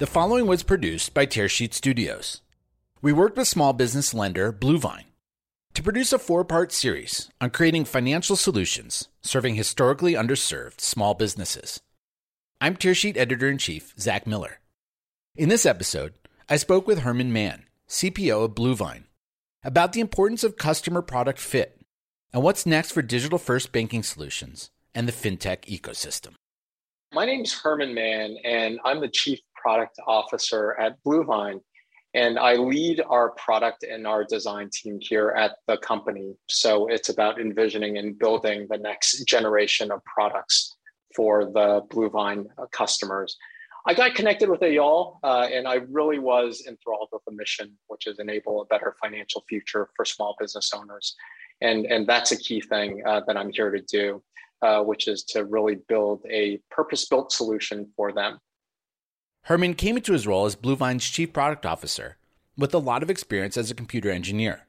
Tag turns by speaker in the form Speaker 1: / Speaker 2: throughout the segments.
Speaker 1: The following was produced by Tearsheet Studios. We worked with small business lender Bluevine to produce a four part series on creating financial solutions serving historically underserved small businesses. I'm Tearsheet editor in chief, Zach Miller. In this episode, I spoke with Herman Mann, CPO of Bluevine, about the importance of customer product fit and what's next for digital first banking solutions and the fintech ecosystem.
Speaker 2: My name is Herman Mann, and I'm the Chief Product Officer at Bluevine. And I lead our product and our design team here at the company. So it's about envisioning and building the next generation of products for the Bluevine customers. I got connected with Eyal, uh, and I really was enthralled with the mission, which is enable a better financial future for small business owners. And, and that's a key thing uh, that I'm here to do uh, which is to really build a purpose built solution for them.
Speaker 1: Herman came into his role as Bluevine's chief product officer with a lot of experience as a computer engineer,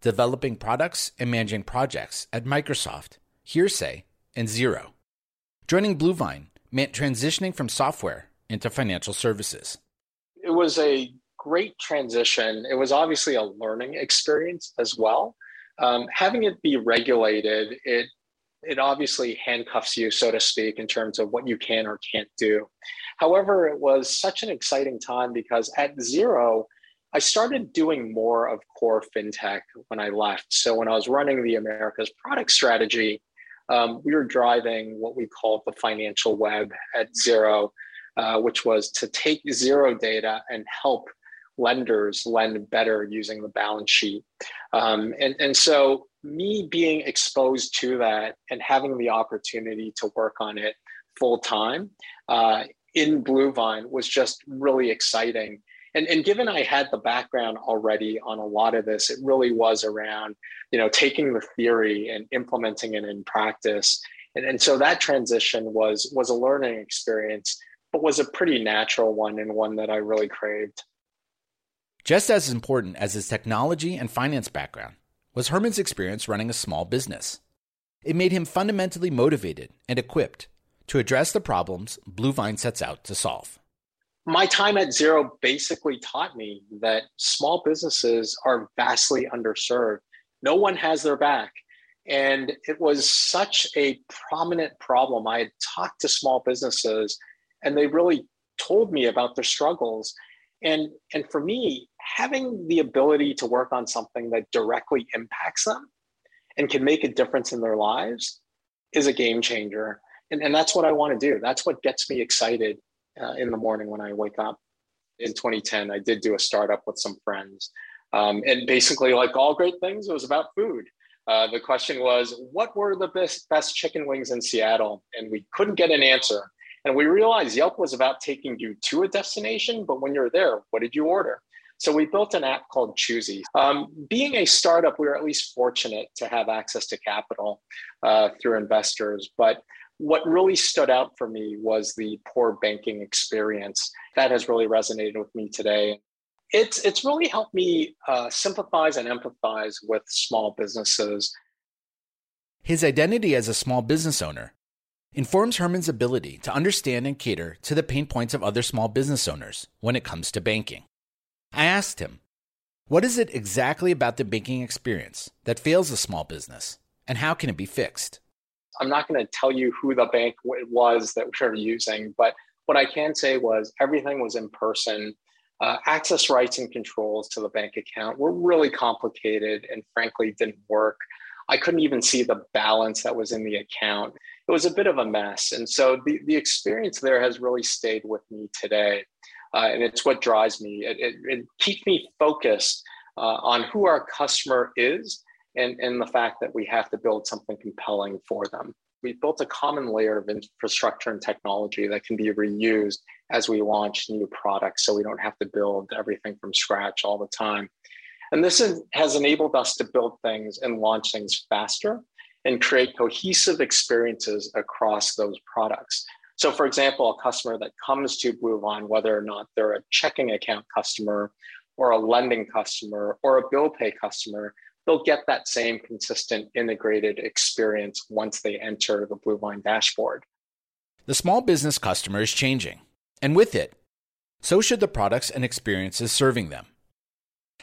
Speaker 1: developing products and managing projects at Microsoft, Hearsay, and Xero. Joining Bluevine meant transitioning from software into financial services.
Speaker 2: It was a great transition. It was obviously a learning experience as well. Um, having it be regulated, it it obviously handcuffs you, so to speak, in terms of what you can or can't do. However, it was such an exciting time because at Xero, I started doing more of core fintech when I left. So when I was running the America's product strategy, um, we were driving what we called the financial web at Xero, uh, which was to take Xero data and help lenders lend better using the balance sheet. Um, and, and so me being exposed to that and having the opportunity to work on it full time uh, in Bluevine was just really exciting. And, and given I had the background already on a lot of this, it really was around, you know, taking the theory and implementing it in practice. And, and so that transition was was a learning experience, but was a pretty natural one and one that I really craved.
Speaker 1: Just as important as his technology and finance background, was Herman's experience running a small business. It made him fundamentally motivated and equipped to address the problems Bluevine sets out to solve.
Speaker 2: My time at Xero basically taught me that small businesses are vastly underserved. No one has their back. And it was such a prominent problem. I had talked to small businesses and they really told me about their struggles. And, and for me, having the ability to work on something that directly impacts them and can make a difference in their lives is a game changer. And, and that's what I want to do. That's what gets me excited uh, in the morning when I wake up. In 2010, I did do a startup with some friends. Um, and basically, like all great things, it was about food. Uh, the question was, what were the best, best chicken wings in Seattle? And we couldn't get an answer. And we realized Yelp was about taking you to a destination, but when you're there, what did you order? So we built an app called Choosy. Um, being a startup, we were at least fortunate to have access to capital uh, through investors. But what really stood out for me was the poor banking experience. That has really resonated with me today. It's, it's really helped me uh, sympathize and empathize with small businesses.
Speaker 1: His identity as a small business owner informs Herman's ability to understand and cater to the pain points of other small business owners when it comes to banking. I asked him, What is it exactly about the banking experience that fails a small business, and how can it be fixed?
Speaker 2: I'm not going to tell you who the bank was that we were using, but what I can say was everything was in person. Uh, access rights and controls to the bank account were really complicated and frankly didn't work. I couldn't even see the balance that was in the account. It was a bit of a mess. And so the, the experience there has really stayed with me today uh, and it's what drives me. It, it, it keeps me focused uh, on who our customer is and, and the fact that we have to build something compelling for them. We've built a common layer of infrastructure and technology that can be reused as we launch new products so we don't have to build everything from scratch all the time. And this is, has enabled us to build things and launch things faster and create cohesive experiences across those products. So, for example, a customer that comes to Bluevine, whether or not they're a checking account customer or a lending customer or a bill pay customer, they'll get that same consistent integrated experience once they enter the Bluevine dashboard.
Speaker 1: The small business customer is changing, and with it, So should the products and experiences serving them.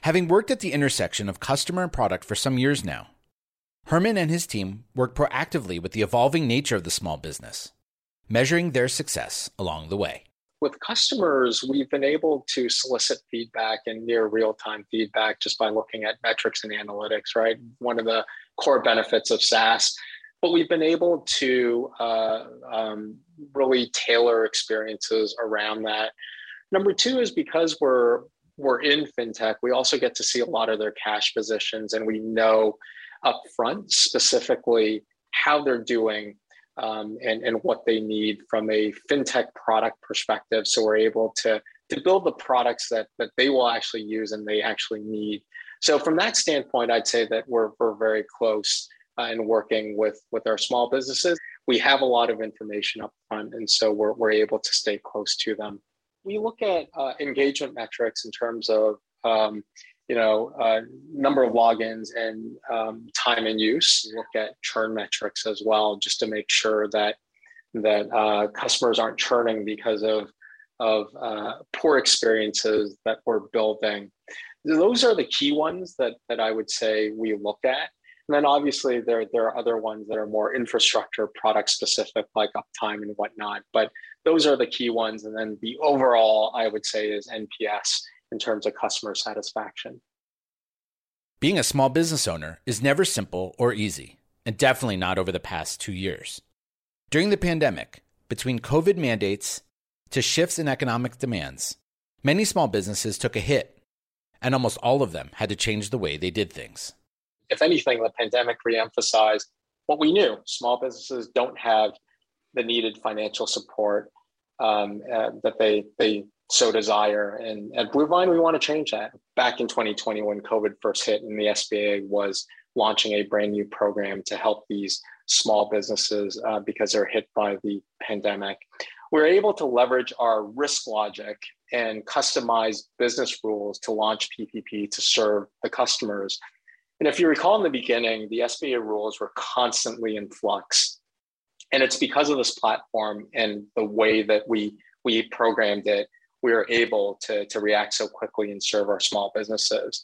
Speaker 1: Having worked at the intersection of customer and product for some years now, Herman and his team work proactively with the evolving nature of the small business, measuring their success along the way.
Speaker 2: With customers, we've been able to solicit feedback and near real time feedback just by looking at metrics and analytics, right? One of the core benefits of SaaS. But we've been able to uh, um, really tailor experiences around that. Number two is because we're we're in fintech, we also get to see a lot of their cash positions, and we know upfront specifically how they're doing um, and, and what they need from a fintech product perspective. So we're able to, to build the products that, that they will actually use and they actually need. So from that standpoint, I'd say that we're, we're very close uh, in working with, with our small businesses. We have a lot of information up front, and so we're, we're able to stay close to them. We look at uh, engagement metrics in terms of um, you know, uh, number of logins and um, time in use. Look at churn metrics as well, just to make sure that that uh, customers aren't churning because of of uh, poor experiences that we're building. Those are the key ones that that I would say we look at. And then obviously there there are other ones that are more infrastructure product specific, like uptime and whatnot. But those are the key ones. And then the overall, I would say, is NPS in terms of customer satisfaction.
Speaker 1: Being a small business owner is never simple or easy, and definitely not over the past two years. During the pandemic, between COVID mandates to shifts in economic demands, many small businesses took a hit, and almost all of them had to change the way they did things.
Speaker 2: If anything, the pandemic reemphasized what we knew small businesses don't have the needed financial support um, uh, that they, they so desire. And at Bluevine, we want to change that. Back in 2020, when COVID first hit, and the SBA was launching a brand new program to help these small businesses uh, because they're hit by the pandemic, we we're able to leverage our risk logic and customize business rules to launch PPP to serve the customers. And if you recall in the beginning, the SBA rules were constantly in flux. And it's because of this platform and the way that we we programmed it we are able to, to react so quickly and serve our small businesses.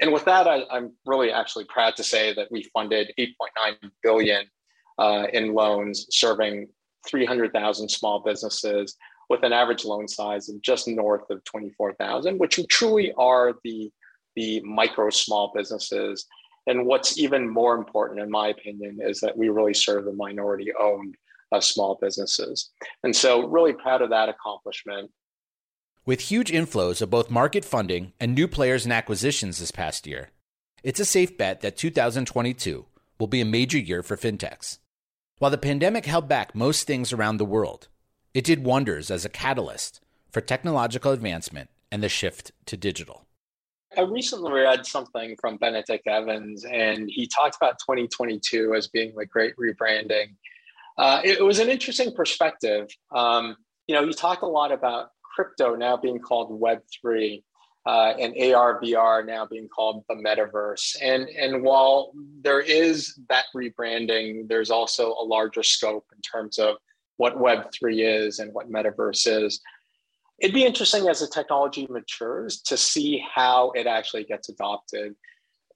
Speaker 2: And with that, I, am really actually proud to say that we funded 8.9 billion uh, in loans, serving 300,000 small businesses with an average loan size of just north of 24,000, which truly are the the micro small businesses. And what's even more important, in my opinion, is that we really serve the minority owned uh, small businesses. And so, really proud of that accomplishment.
Speaker 1: With huge inflows of both market funding and new players and acquisitions this past year, it's a safe bet that 2022 will be a major year for fintechs. While the pandemic held back most things around the world, it did wonders as a catalyst for technological advancement and the shift to digital.
Speaker 2: I recently read something from Benedict Evans, and he talked about 2022 as being the great rebranding. Uh, it, it, was an interesting perspective. Um, you know, he talked a lot about crypto now being called Web3 uh, and AR, VR now being called the metaverse. And, and while there is that rebranding, there's also a larger scope in terms of what Web3 is and what metaverse is. It'd be interesting as the technology matures to see how it actually gets adopted.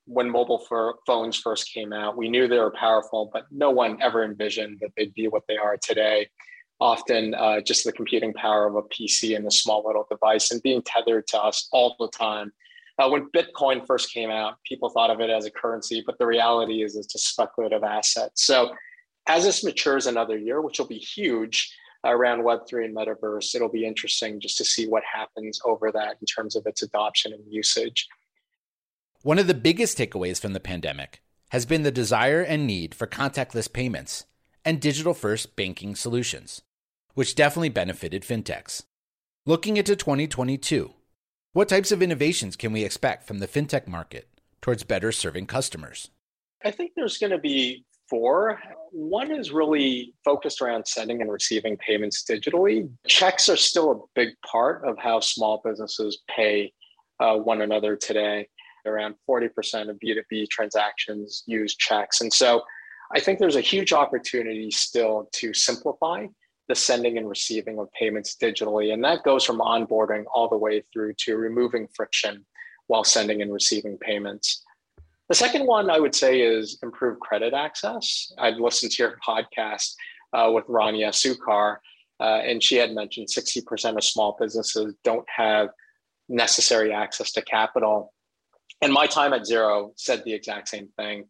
Speaker 2: When mobile phones first came out, we knew they were powerful, but no one ever envisioned that they'd be what they are today often uh, just the computing power of a PC and a small little device and being tethered to us all the time. Uh, when Bitcoin first came out, people thought of it as a currency, but the reality is it's a speculative asset. So as this matures another year, which will be huge around Web3 and Metaverse, it'll be interesting just to see what happens over that in terms of its adoption and usage.
Speaker 1: One of the biggest takeaways from the pandemic has been the desire and need for contactless payments and digital first banking solutions which definitely benefited fintechs. Looking into 2022, what types of innovations can we expect from the fintech market towards better serving customers?
Speaker 2: I think there's going to be four. One is really focused around sending and receiving payments digitally. Checks are still a big part of how small businesses pay uh, one another today. Around 40% of B2B transactions use checks. And so I think there's a huge opportunity still to simplify the sending and receiving of payments digitally. And that goes from onboarding all the way through to removing friction while sending and receiving payments. The second one I would say is improved credit access. I've listened to your podcast uh, with Rania Succar, uh, and she had mentioned 60% of small businesses don't have necessary access to capital. And my time at Xero said the exact same thing.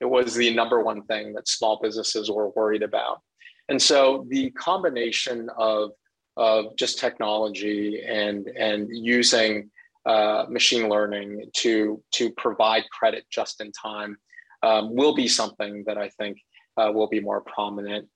Speaker 2: It was the number one thing that small businesses were worried about. And so the combination of, of just technology and, and using uh, machine learning to, to provide credit just in time um, will be something that I think uh, will be more prominent.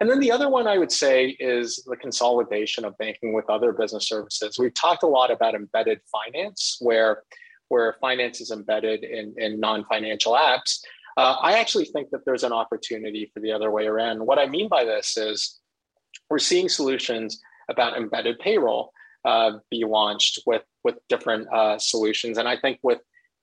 Speaker 2: And then the other one I would say is the consolidation of banking with other business services. We've talked a lot about embedded finance, where, where finance is embedded in, in non financial apps. Uh, I actually think that there's an opportunity for the other way around. What I mean by this is we're seeing solutions about embedded payroll uh, be launched with with different uh, solutions, and I think with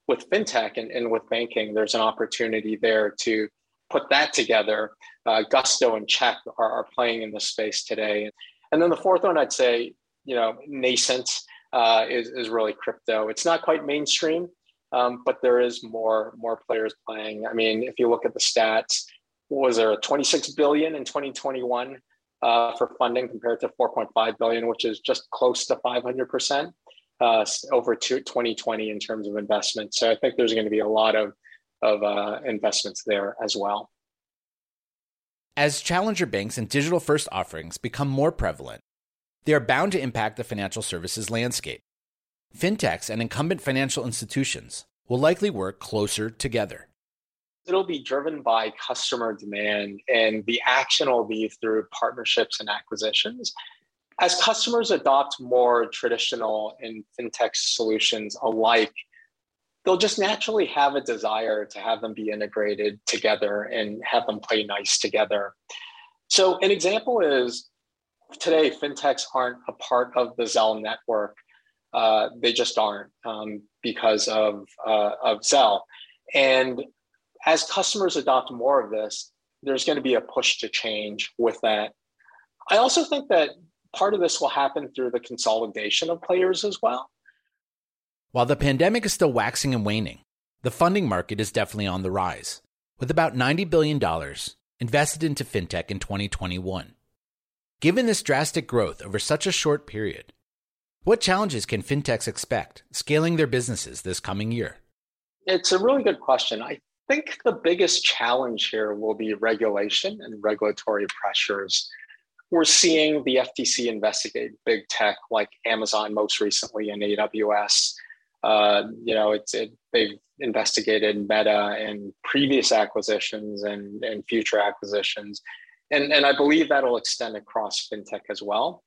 Speaker 2: with fintech and, and with banking, there's an opportunity there to put that together. Uh, Gusto and Check are, are playing in this space today, and then the fourth one I'd say, you know, nascent uh, is is really crypto. It's not quite mainstream, um, but there is more more players playing. I mean, if you look at the stats, was there 26 billion in 2021 uh, for funding compared to 4.5 billion, which is just close to 500 percent uh, over 2020 in terms of investment. So I think there's going to be a lot of of uh, investments there as well.
Speaker 1: As challenger banks and digital first offerings become more prevalent, they are bound to impact the financial services landscape. Fintechs and incumbent financial institutions will likely work closer together.
Speaker 2: It'll be driven by customer demand, and the action will be through partnerships and acquisitions. As customers adopt more traditional and fintech solutions alike, they'll just naturally have a desire to have them be integrated together and have them play nice together. So, an example is today, fintechs aren't a part of the Zelle network uh, they just aren't um, because of, uh, of Zelle. And as customers adopt more of this, there's going to be a push to change with that. I also think that part of this will happen through the consolidation of players as well.
Speaker 1: While the pandemic is still waxing and waning, the funding market is definitely on the rise, with about $90 billion invested into fintech in 2021. Given this drastic growth over such a short period, what challenges can fintechs expect scaling their businesses this coming year?
Speaker 2: It's a really good question. I think the biggest challenge here will be regulation and regulatory pressures. We're seeing the FTC investigate big tech like Amazon most recently and AWS. Uh, you know, it's it, they've investigated Meta and previous acquisitions and, and future acquisitions. And, and I believe that'll extend across fintech as well.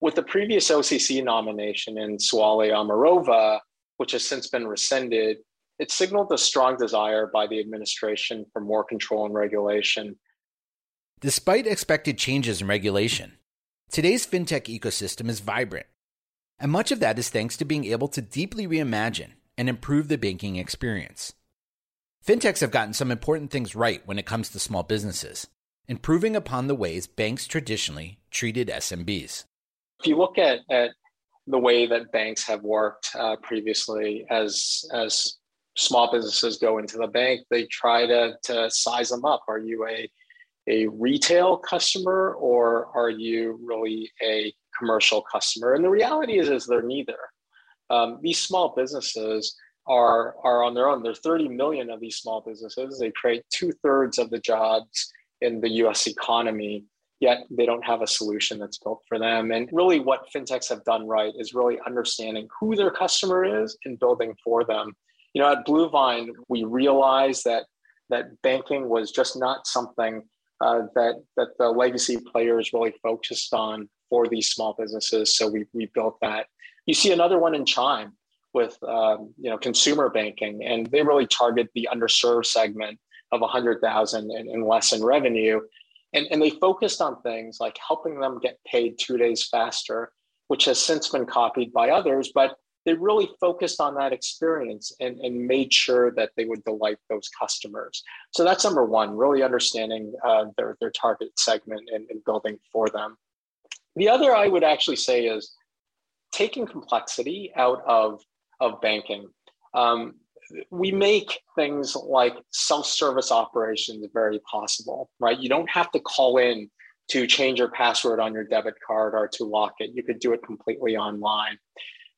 Speaker 2: With the previous OCC nomination in Saule Omarova, which has since been rescinded, it signaled a strong desire by the administration for more control and regulation.
Speaker 1: Despite expected changes in regulation, today's fintech ecosystem is vibrant. And much of that is thanks to being able to deeply reimagine and improve the banking experience. Fintechs have gotten some important things right when it comes to small businesses, improving upon the ways banks traditionally treated SMBs.
Speaker 2: If you look at, at the way that banks have worked uh, previously as as small businesses go into the bank, they try to, to size them up. Are you a a retail customer or are you really a commercial customer? And the reality is, is they're neither. Um, these small businesses are are on their own. There's 30 million of these small businesses. They create two thirds of the jobs in the U.S. economy yet they don't have a solution that's built for them. And really, what fintechs have done right is really understanding who their customer is and building for them. You know, at Bluevine, we realized that that banking was just not something uh, that that the legacy players really focused on for these small businesses. So we we built that. You see another one in Chime with um, you know consumer banking, and they really target the underserved segment of 100,000 and, and less in revenue and, and they focused on things like helping them get paid two days faster, which has since been copied by others, but they really focused on that experience and, and made sure that they would delight those customers. So that's number one, really understanding uh, their, their target segment and, and building for them. The other I would actually say is taking complexity out of, of banking. Um, we make things like self-service operations very possible, right? You don't have to call in to change your password on your debit card or to lock it. You could do it completely online.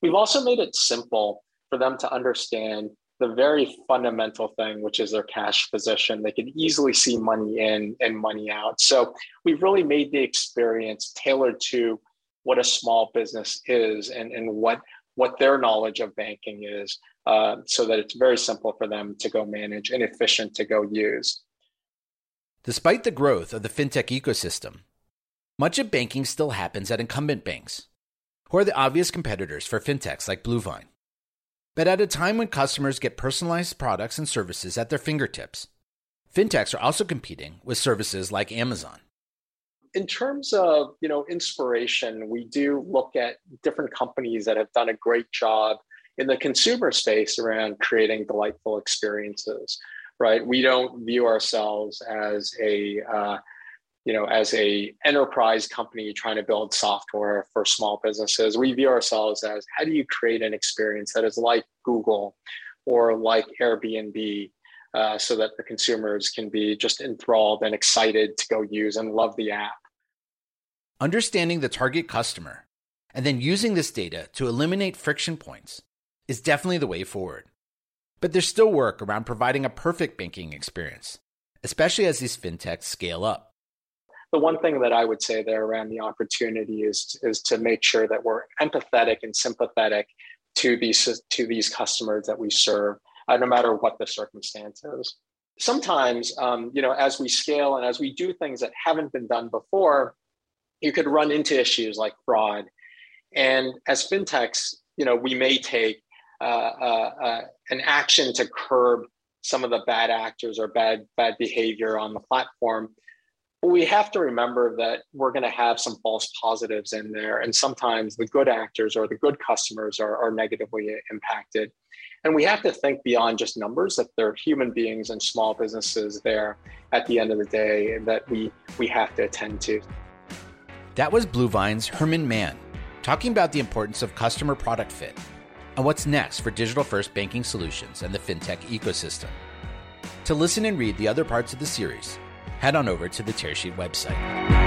Speaker 2: We've also made it simple for them to understand the very fundamental thing, which is their cash position. They can easily see money in and money out. So we've really made the experience tailored to what a small business is and, and what, what their knowledge of banking is uh, so that it's very simple for them to go manage and efficient to go use.
Speaker 1: Despite the growth of the fintech ecosystem, much of banking still happens at incumbent banks who are the obvious competitors for fintechs like Bluevine. But at a time when customers get personalized products and services at their fingertips, fintechs are also competing with services like Amazon.
Speaker 2: In terms of, you know, inspiration, we do look at different companies that have done a great job in the consumer space around creating delightful experiences, right? We don't view ourselves as a uh, you know, as a enterprise company trying to build software for small businesses, we view ourselves as how do you create an experience that is like Google or like Airbnb, uh, so that the consumers can be just enthralled and excited to go use and love the app.
Speaker 1: Understanding the target customer and then using this data to eliminate friction points is definitely the way forward. But there's still work around providing a perfect banking experience, especially as these fintechs scale up
Speaker 2: the one thing that I would say there around the opportunity is is to make sure that we're empathetic and sympathetic to these to these customers that we serve, uh, no matter what the circumstances. Sometimes, um, you know, as we scale and as we do things that haven't been done before, you could run into issues like fraud. And as fintechs, you know, we may take Uh, uh, uh, an action to curb some of the bad actors or bad bad behavior on the platform But we have to remember that we're going to have some false positives in there. And sometimes the good actors or the good customers are, are negatively impacted. And we have to think beyond just numbers, that there are human beings and small businesses there at the end of the day that we, we have to attend to.
Speaker 1: That was Bluevine's Herman Mann talking about the importance of customer product fit and what's next for digital first banking solutions and the fintech ecosystem. To listen and read the other parts of the series, head on over to the Tearsheet website.